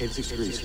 86 degrees.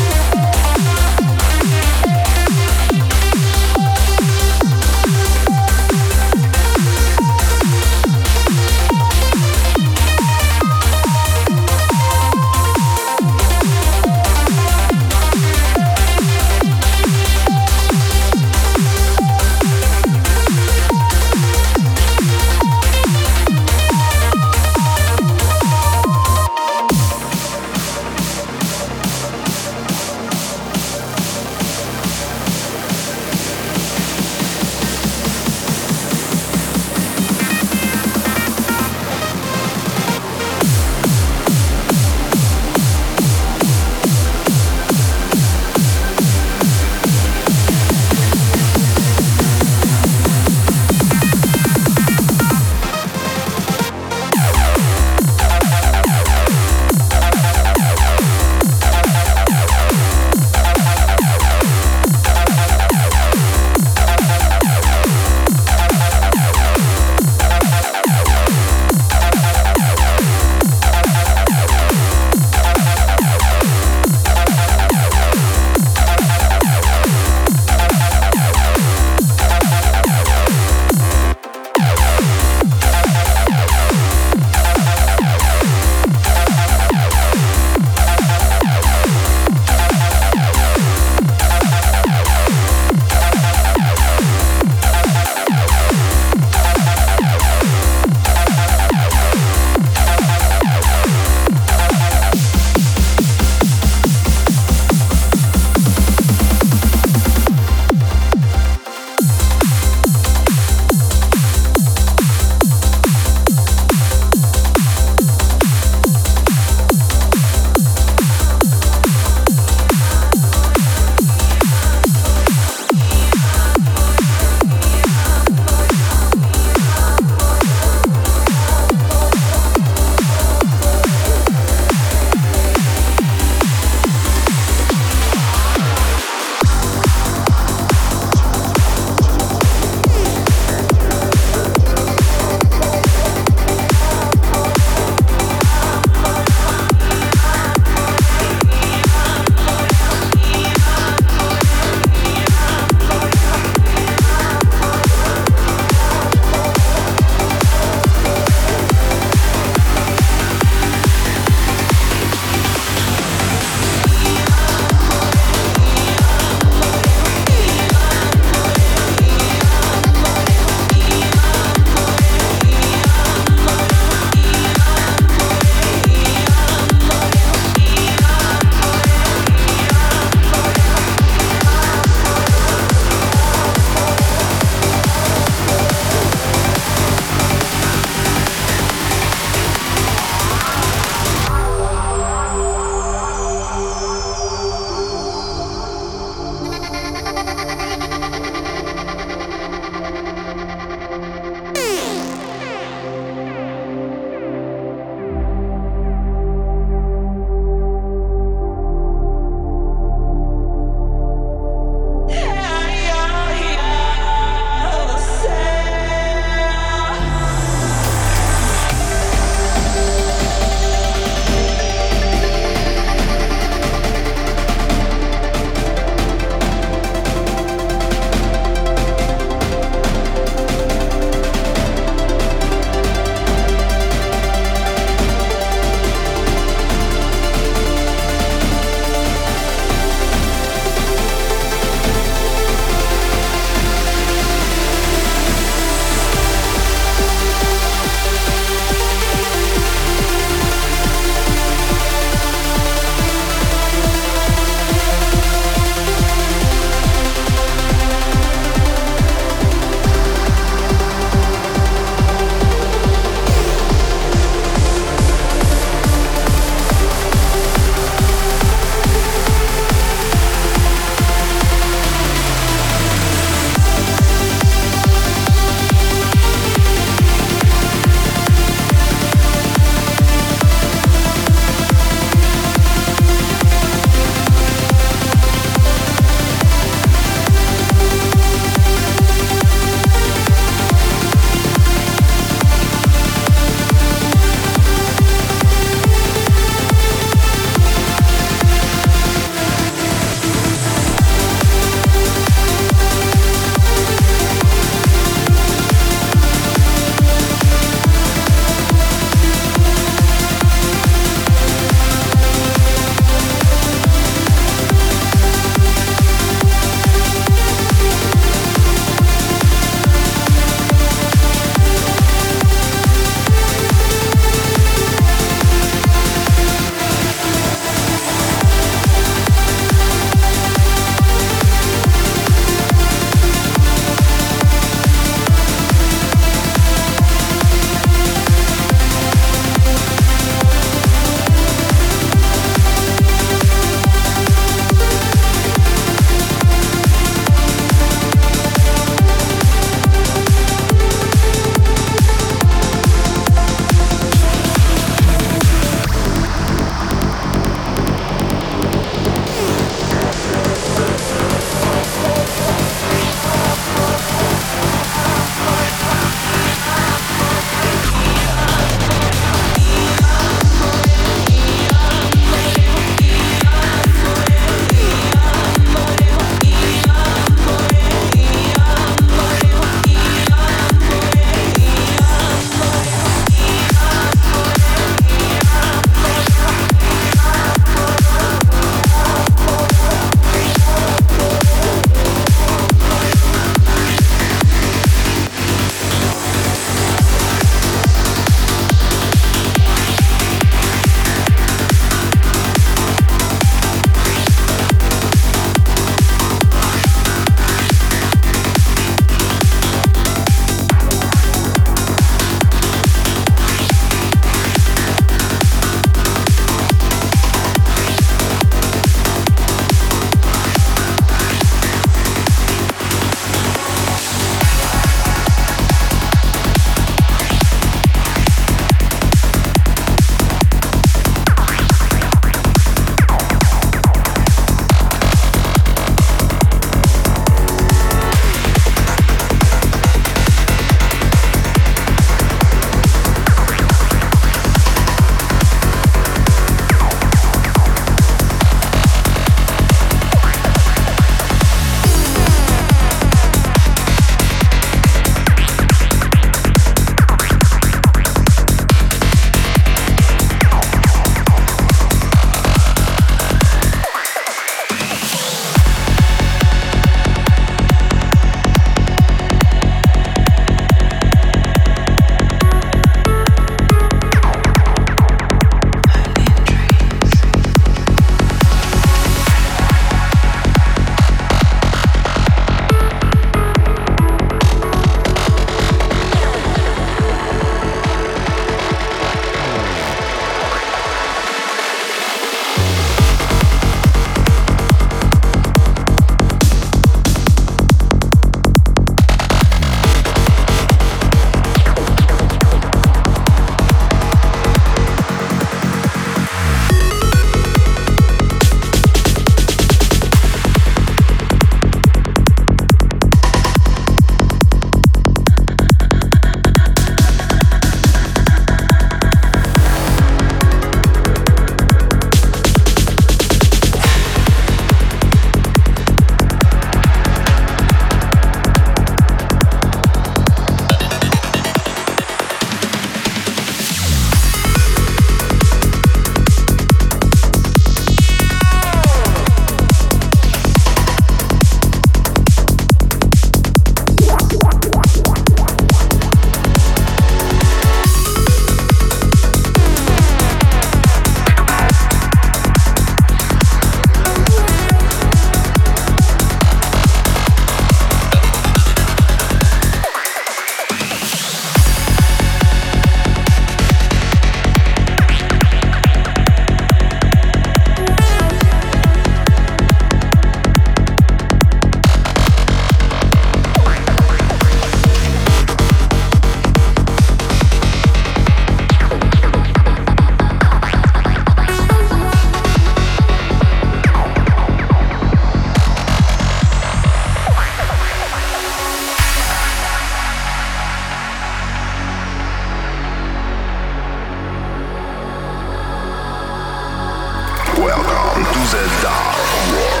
the dark world.